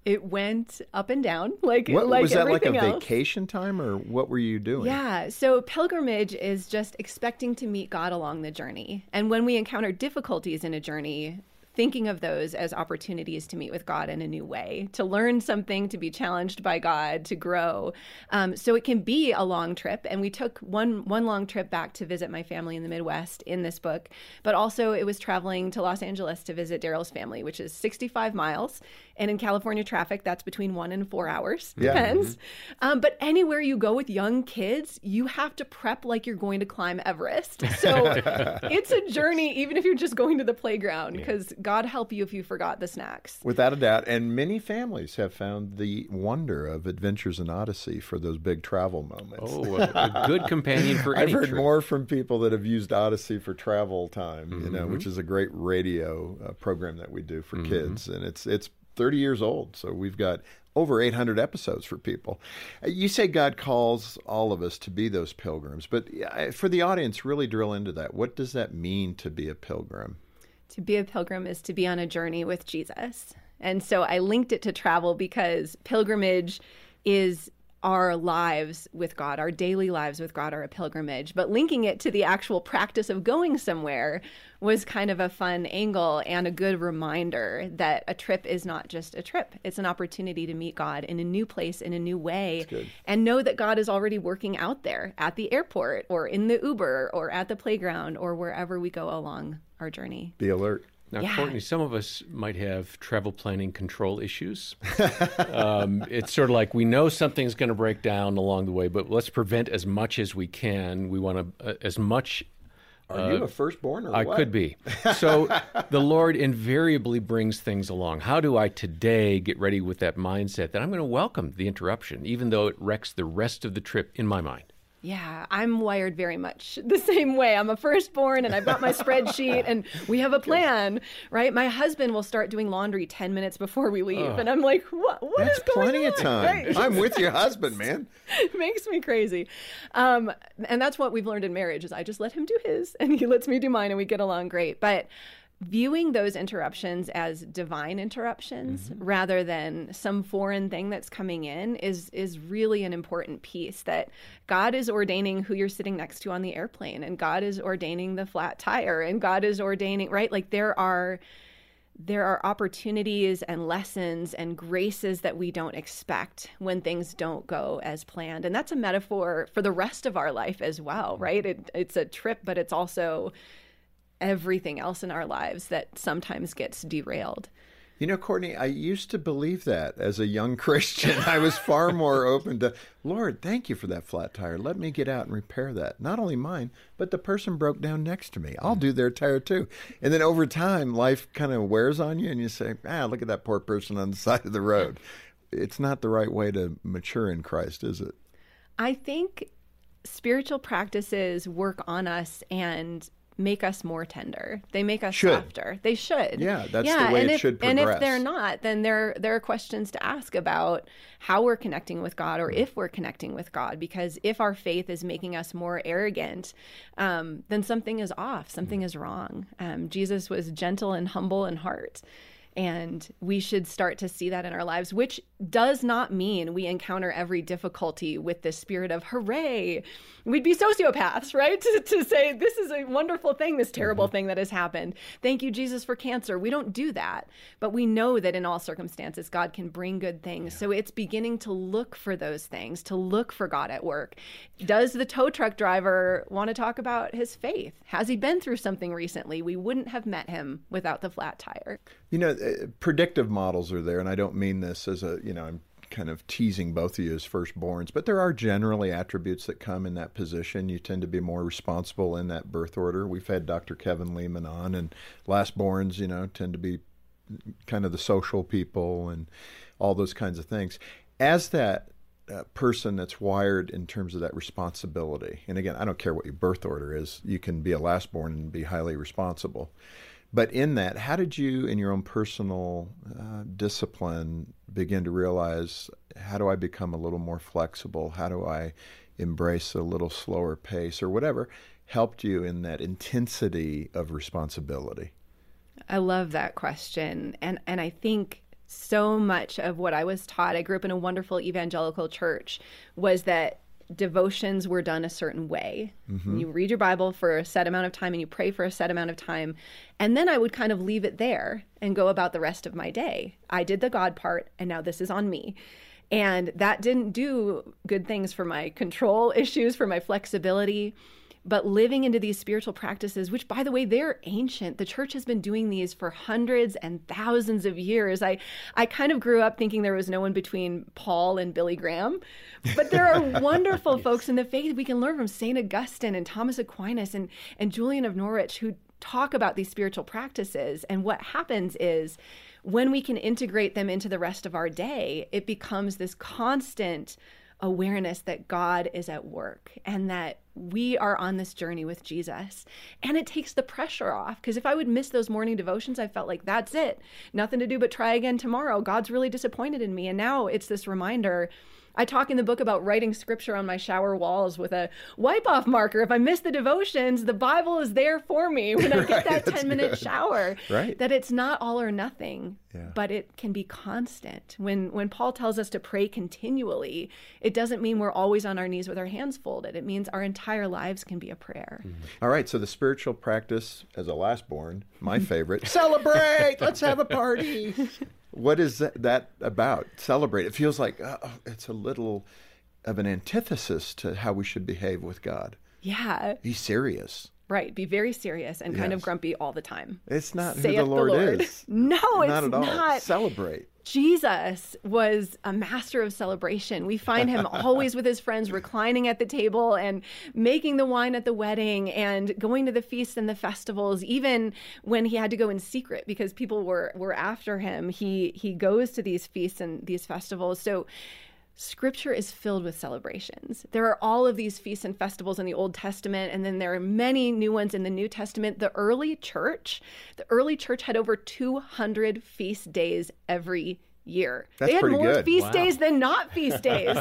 It went up and down like what, like was that like a else. vacation time or what were you doing yeah so pilgrimage is just expecting to meet god along the journey and when we encounter difficulties in a journey thinking of those as opportunities to meet with God in a new way, to learn something, to be challenged by God, to grow. Um, so it can be a long trip, and we took one one long trip back to visit my family in the Midwest in this book, but also it was traveling to Los Angeles to visit Daryl's family, which is 65 miles, and in California traffic, that's between one and four hours, yeah. depends. Mm-hmm. Um, but anywhere you go with young kids, you have to prep like you're going to climb Everest. So it's a journey, even if you're just going to the playground, because yeah God help you if you forgot the snacks. Without a doubt. And many families have found the wonder of Adventures in Odyssey for those big travel moments. Oh, a, a good companion for any I've heard trip. more from people that have used Odyssey for travel time, mm-hmm. you know, which mm-hmm. is a great radio uh, program that we do for mm-hmm. kids. And it's, it's 30 years old. So we've got over 800 episodes for people. Uh, you say God calls all of us to be those pilgrims, but for the audience, really drill into that. What does that mean to be a pilgrim? to be a pilgrim is to be on a journey with Jesus. And so I linked it to travel because pilgrimage is our lives with God, our daily lives with God are a pilgrimage. But linking it to the actual practice of going somewhere was kind of a fun angle and a good reminder that a trip is not just a trip. It's an opportunity to meet God in a new place, in a new way, and know that God is already working out there at the airport or in the Uber or at the playground or wherever we go along our journey. Be alert. Now, yeah. Courtney, some of us might have travel planning control issues. um, it's sort of like we know something's going to break down along the way, but let's prevent as much as we can. We want to, uh, as much. Are uh, you a firstborn or I what? could be. So the Lord invariably brings things along. How do I today get ready with that mindset that I'm going to welcome the interruption, even though it wrecks the rest of the trip in my mind? Yeah, I'm wired very much the same way. I'm a firstborn and I've got my spreadsheet and we have a plan, right? My husband will start doing laundry 10 minutes before we leave. Oh, and I'm like, what, what that's is going plenty on? of time. Right? I'm with your husband, man. it makes me crazy. Um, and that's what we've learned in marriage is I just let him do his and he lets me do mine and we get along great. But viewing those interruptions as divine interruptions mm-hmm. rather than some foreign thing that's coming in is is really an important piece that God is ordaining who you're sitting next to on the airplane and God is ordaining the flat tire and God is ordaining right like there are there are opportunities and lessons and graces that we don't expect when things don't go as planned. And that's a metaphor for the rest of our life as well, right? It, it's a trip, but it's also everything else in our lives that sometimes gets derailed. You know, Courtney, I used to believe that as a young Christian. I was far more open to, Lord, thank you for that flat tire. Let me get out and repair that. Not only mine, but the person broke down next to me. I'll do their tire too. And then over time, life kind of wears on you and you say, ah, look at that poor person on the side of the road. It's not the right way to mature in Christ, is it? I think spiritual practices work on us and make us more tender. They make us should. softer. They should. Yeah, that's yeah, the way and it if, should progress. And if they're not, then there there are questions to ask about how we're connecting with God or mm. if we're connecting with God. Because if our faith is making us more arrogant, um, then something is off. Something mm. is wrong. Um, Jesus was gentle and humble in heart. And we should start to see that in our lives, which does not mean we encounter every difficulty with the spirit of hooray. We'd be sociopaths, right? To, to say, this is a wonderful thing, this terrible mm-hmm. thing that has happened. Thank you, Jesus, for cancer. We don't do that. But we know that in all circumstances, God can bring good things. Yeah. So it's beginning to look for those things, to look for God at work. Does the tow truck driver want to talk about his faith? Has he been through something recently? We wouldn't have met him without the flat tire. You know, uh, predictive models are there, and I don't mean this as a, you know, I'm kind of teasing both of you as firstborns, but there are generally attributes that come in that position. You tend to be more responsible in that birth order. We've had Dr. Kevin Leman on, and lastborns, you know, tend to be kind of the social people and all those kinds of things. As that uh, person that's wired in terms of that responsibility, and again, I don't care what your birth order is, you can be a lastborn and be highly responsible. But in that, how did you, in your own personal uh, discipline, begin to realize how do I become a little more flexible? How do I embrace a little slower pace or whatever helped you in that intensity of responsibility? I love that question. And, and I think so much of what I was taught, I grew up in a wonderful evangelical church, was that devotions were done a certain way. Mm-hmm. You read your Bible for a set amount of time and you pray for a set amount of time. And then I would kind of leave it there and go about the rest of my day. I did the God part, and now this is on me. And that didn't do good things for my control issues, for my flexibility but living into these spiritual practices, which by the way, they're ancient. The church has been doing these for hundreds and thousands of years. I, I kind of grew up thinking there was no one between Paul and Billy Graham, but there are wonderful yes. folks in the faith we can learn from St. Augustine and Thomas Aquinas and, and Julian of Norwich who talk about these spiritual practices. And what happens is when we can integrate them into the rest of our day, it becomes this constant awareness that God is at work and that we are on this journey with Jesus. And it takes the pressure off because if I would miss those morning devotions, I felt like that's it. Nothing to do but try again tomorrow. God's really disappointed in me. And now it's this reminder I talk in the book about writing scripture on my shower walls with a wipe off marker. If I miss the devotions, the Bible is there for me when I get that 10 minute shower. Right. That it's not all or nothing, yeah. but it can be constant. When when Paul tells us to pray continually, it doesn't mean we're always on our knees with our hands folded. It means our entire lives can be a prayer. Mm-hmm. All right, so the spiritual practice as a lastborn, my favorite, celebrate, let's have a party. What is that, about? Celebrate. It feels like uh, it's a little of an antithesis to how we should behave with God. Yeah. He's serious. Right. Be very serious and yes. kind of grumpy all the time. It's not Saith who the Lord, the Lord, is. no, not it's at all. not. Celebrate. Jesus was a master of celebration. We find him always with his friends, reclining at the table and making the wine at the wedding and going to the feasts and the festivals, even when he had to go in secret because people were were after him. He he goes to these feasts and these festivals. So Scripture is filled with celebrations. There are all of these feasts and festivals in the Old Testament, and then there are many new ones in the New Testament. The early church, the early church had over 200 feast days every year. That's they had pretty more good. feast Wow. days than not feast days.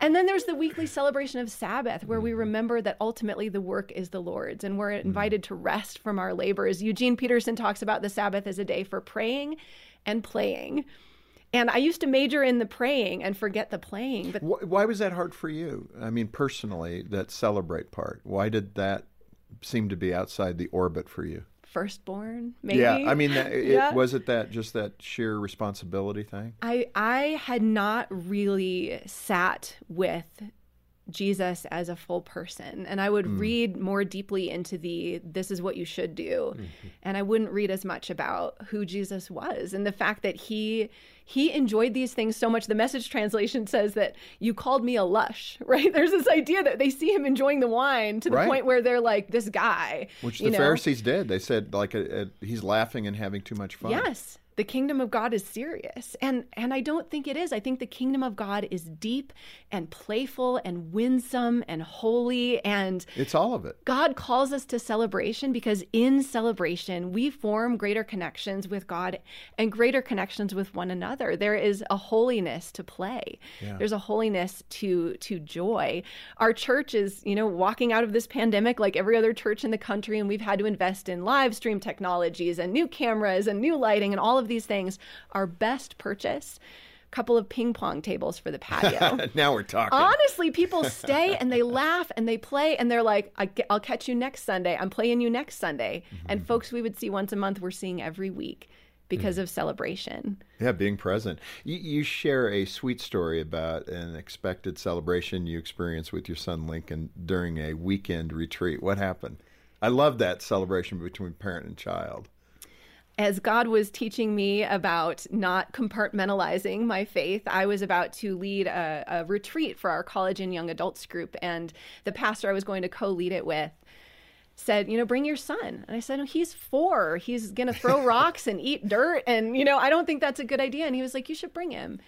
and then there's the weekly celebration of Sabbath, where we mm. remember that ultimately the work is the Lord's and we're mm. invited to rest from our labors. Eugene Peterson talks about the Sabbath as a day for praying and playing. And I used to major in the praying and forget the playing. But Wh- Why was that hard for you? I mean, personally, that celebrate part. Why did that seem to be outside the orbit for you? firstborn, maybe. Yeah, I mean, that, it, Yeah. was it that just that sheer responsibility thing? I I had not really sat with Jesus as a full person and I would Mm. read more deeply into the this is what you should do Mm-hmm. and I wouldn't read as much about who Jesus was and the fact that he he enjoyed these things so much the message translation says that you called me a lush right there's this idea that they see him enjoying the wine to the Right. point where they're like this guy Which the know? Pharisees did. They said like a, a, he's laughing and having too much fun. Yes. The kingdom of God is serious. And and I don't think it is. I think the kingdom of God is deep and playful and winsome and holy and It's all of it. God calls us to celebration because in celebration we form greater connections with God and greater connections with one another. There is a holiness to play. Yeah. There's a holiness to to joy. Our church is, you know, walking out of this pandemic like every other church in the country and we've had to invest in live stream technologies and new cameras and new lighting and all of these things. are best purchase couple of ping pong tables for the patio. now we're talking. Honestly, people stay and they laugh and they play and they're like, I, will catch you next Sunday. I'm playing you next Sunday. Mm-hmm. And folks we would see once a month, we're seeing every week because mm. of celebration. Yeah, being present. You, you share a sweet story about an expected celebration you experienced with your son Lincoln during a weekend retreat. What happened? I love that celebration between parent and child. As God was teaching me about not compartmentalizing my faith, I was about to lead a, a retreat for our college and young adults group. And the pastor I was going to co lead it with said, you know, bring your son. And I said, no, he's four. He's going to throw rocks and eat dirt. And, you know, I don't think that's a good idea. And he was like, you should bring him.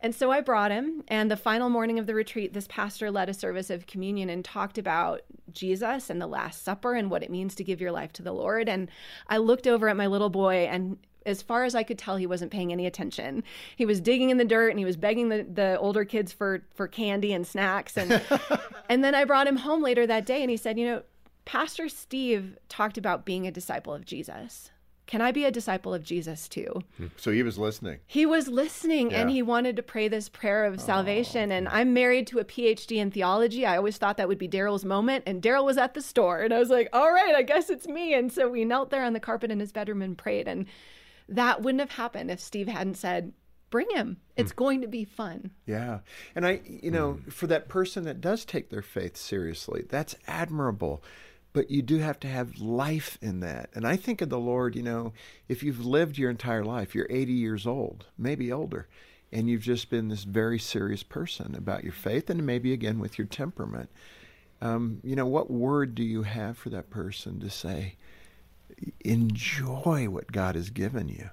And so I brought him. And the final morning of the retreat, this pastor led a service of communion and talked about Jesus and the Last Supper and what it means to give your life to the Lord. And I looked over at my little boy and as far as I could tell, he wasn't paying any attention. He was digging in the dirt and he was begging the, the older kids for for candy and snacks. And and then I brought him home later that day and he said, you know, Pastor Steve talked about being a disciple of Jesus. Can I be a disciple of Jesus too? Hmm. So he was listening. He was listening and he wanted to pray this prayer of salvation. Oh, and I'm married to a PhD in theology. I always thought that would be Daryl's moment. And Daryl was at the store. And I was like, all right, I guess it's me. And so we knelt there on the carpet in his bedroom and prayed. And that wouldn't have happened if Steve hadn't said, bring him. Hmm. It's going to be fun. Yeah. And I, you know, hmm. for that person that does take their faith seriously, that's admirable. But you do have to have life in that. And I think of the Lord, you know, if you've lived your entire life, you're 80 years old, maybe older, and you've just been this very serious person about your faith and maybe again with your temperament. Um, you know, what word do you have for that person to say, enjoy what God has given you?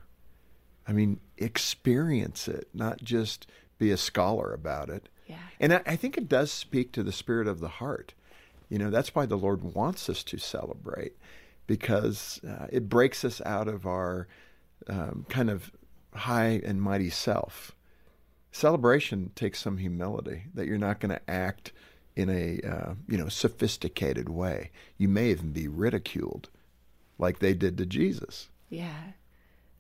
I mean, experience it, not just be a scholar about it. Yeah. And I, I think it does speak to the spirit of the heart. You know, that's why the Lord wants us to celebrate because uh, it breaks us out of our um, kind of high and mighty self. Celebration takes some humility that you're not going to act in a uh, you know sophisticated way. You may even be ridiculed, like they did to Jesus. Yeah.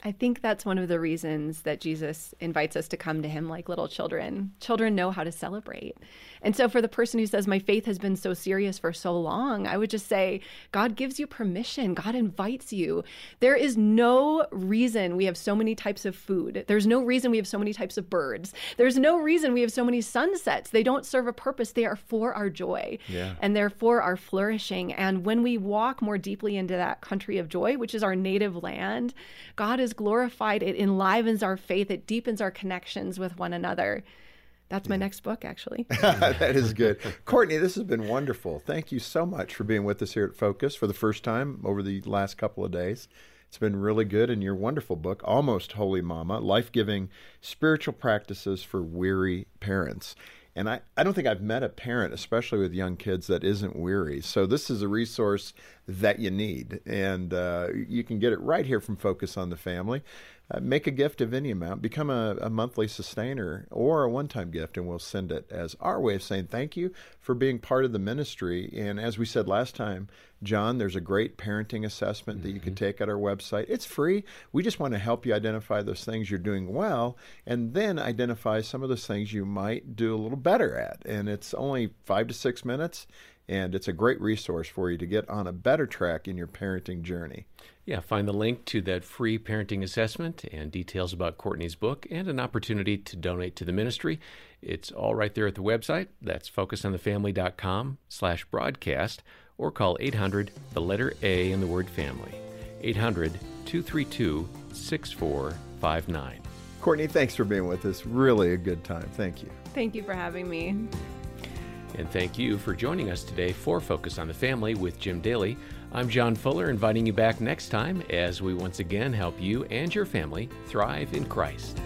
I think that's one of the reasons that Jesus invites us to come to him like little children. Children know how to celebrate. And so, for the person who says, My faith has been so serious for so long, I would just say, God gives you permission. God invites you. There is no reason we have so many types of food. There's no reason we have so many types of birds. There's no reason we have so many sunsets. They don't serve a purpose, they are for our joy Yeah. and therefore our flourishing. And when we walk more deeply into that country of joy, which is our native land, God is glorified. It enlivens our faith, it deepens our connections with one another. That's my next book, actually. that is good. Courtney, this has been wonderful. Thank you so much for being with us here at Focus for the first time over the last couple of days. It's been really good. And your wonderful book, Almost Holy Mama Life Giving Spiritual Practices for Weary Parents. And I, I don't think I've met a parent, especially with young kids, that isn't weary. So this is a resource that you need. And uh, you can get it right here from Focus on the Family. Uh, make a gift of any amount, become a, a monthly sustainer or a one time gift, and we'll send it as our way of saying thank you for being part of the ministry. And as we said last time, John, there's a great parenting assessment that you can mm-hmm. take at our website. It's free. We just want to help you identify those things you're doing well and then identify some of those things you might do a little better at. And it's only five to six minutes and it's a great resource for you to get on a better track in your parenting journey. Yeah, find the link to that free parenting assessment and details about Courtney's book and an opportunity to donate to the ministry. It's all right there at the website. That's focusonthefamily.com slash broadcast or call 800, the letter A in the word family, 800 232 6459. Courtney, thanks for being with us. Really a good time. Thank you. Thank you for having me. And thank you for joining us today for Focus on the Family with Jim Daly. I'm John Fuller, inviting you back next time as we once again help you and your family thrive in Christ.